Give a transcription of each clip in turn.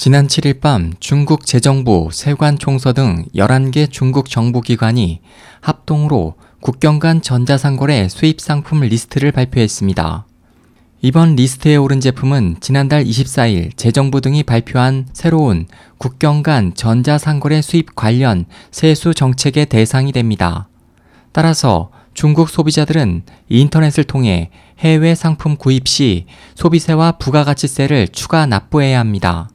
지난 7일 밤 중국 재정부, 세관 총서 등 11개 중국 정부기관이 합동으로 국경 간 전자상거래 수입 상품 리스트를 발표했습니다. 이번 리스트에 오른 제품은 지난달 24일 재정부 등이 발표한 새로운 국경 간 전자상거래 수입 관련 세수 정책의 대상이 됩니다. 따라서 중국 소비자들은 인터넷을 통해 해외 상품 구입 시 소비세와 부가가치세를 추가 납부해야 합니다.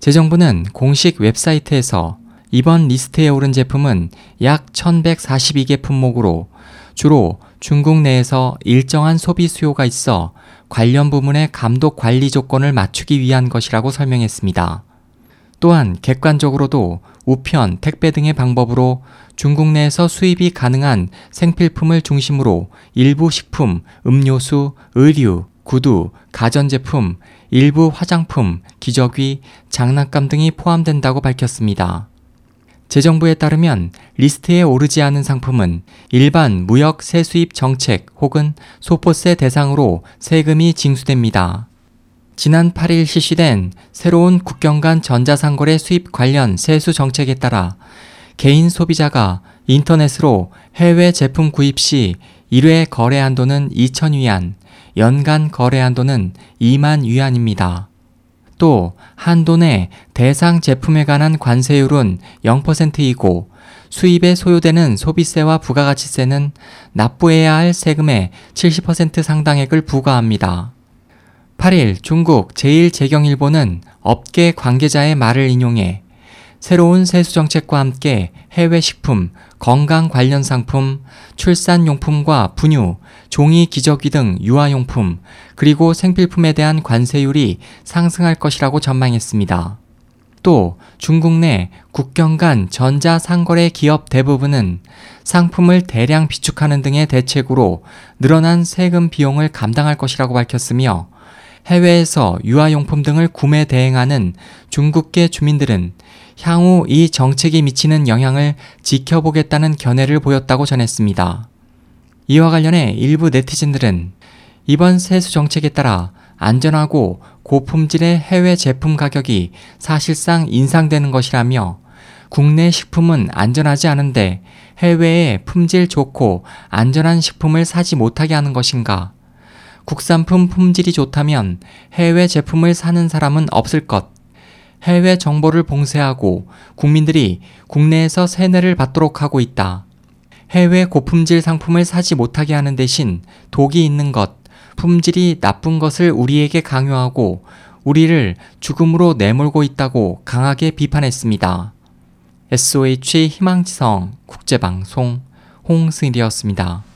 재정부는 공식 웹사이트에서 이번 리스트에 오른 제품은 약 1142개 품목으로 주로 중국 내에서 일정한 소비 수요가 있어 관련 부문의 감독 관리 조건을 맞추기 위한 것이라고 설명했습니다. 또한 객관적으로도 우편, 택배 등의 방법으로 중국 내에서 수입이 가능한 생필품을 중심으로 일부 식품, 음료수, 의류, 구두, 가전제품, 일부 화장품, 기저귀, 장난감 등이 포함된다고 밝혔습니다. 재정부에 따르면 리스트에 오르지 않은 상품은 일반 무역 세수입 정책 혹은 소포세 대상으로 세금이 징수됩니다. 지난 8일 실시된 새로운 국경 간 전자상거래 수입 관련 세수 정책에 따라 개인 소비자가 인터넷으로 해외 제품 구입 시 1회 거래 한도는 2,000위안, 연간 거래 한도는 2만 위안입니다. 또 한도 내 대상 제품에 관한 관세율은 0%이고 수입에 소요되는 소비세와 부가가치세는 납부해야 할 세금의 70% 상당액을 부과합니다. 8일 중국 제1재경일보는 업계 관계자의 말을 인용해 새로운 세수 정책과 함께 해외 식품, 건강 관련 상품, 출산용품과 분유, 종이 기저귀 등 유아용품, 그리고 생필품에 대한 관세율이 상승할 것이라고 전망했습니다. 또 중국 내 국경 간 전자 상거래 기업 대부분은 상품을 대량 비축하는 등의 대책으로 늘어난 세금 비용을 감당할 것이라고 밝혔으며 해외에서 유아용품 등을 구매 대행하는 중국계 주민들은 향후 이 정책이 미치는 영향을 지켜보겠다는 견해를 보였다고 전했습니다. 이와 관련해 일부 네티즌들은 이번 세수 정책에 따라 안전하고 고품질의 해외 제품 가격이 사실상 인상되는 것이라며 국내 식품은 안전하지 않은데 해외에 품질 좋고 안전한 식품을 사지 못하게 하는 것인가? 국산품 품질이 좋다면 해외 제품을 사는 사람은 없을 것. 해외 정보를 봉쇄하고 국민들이 국내에서 세뇌를 받도록 하고 있다. 해외 고품질 상품을 사지 못하게 하는 대신 독이 있는 것, 품질이 나쁜 것을 우리에게 강요하고 우리를 죽음으로 내몰고 있다고 강하게 비판했습니다. SOH 희망지성 국제방송 홍승일이었습니다.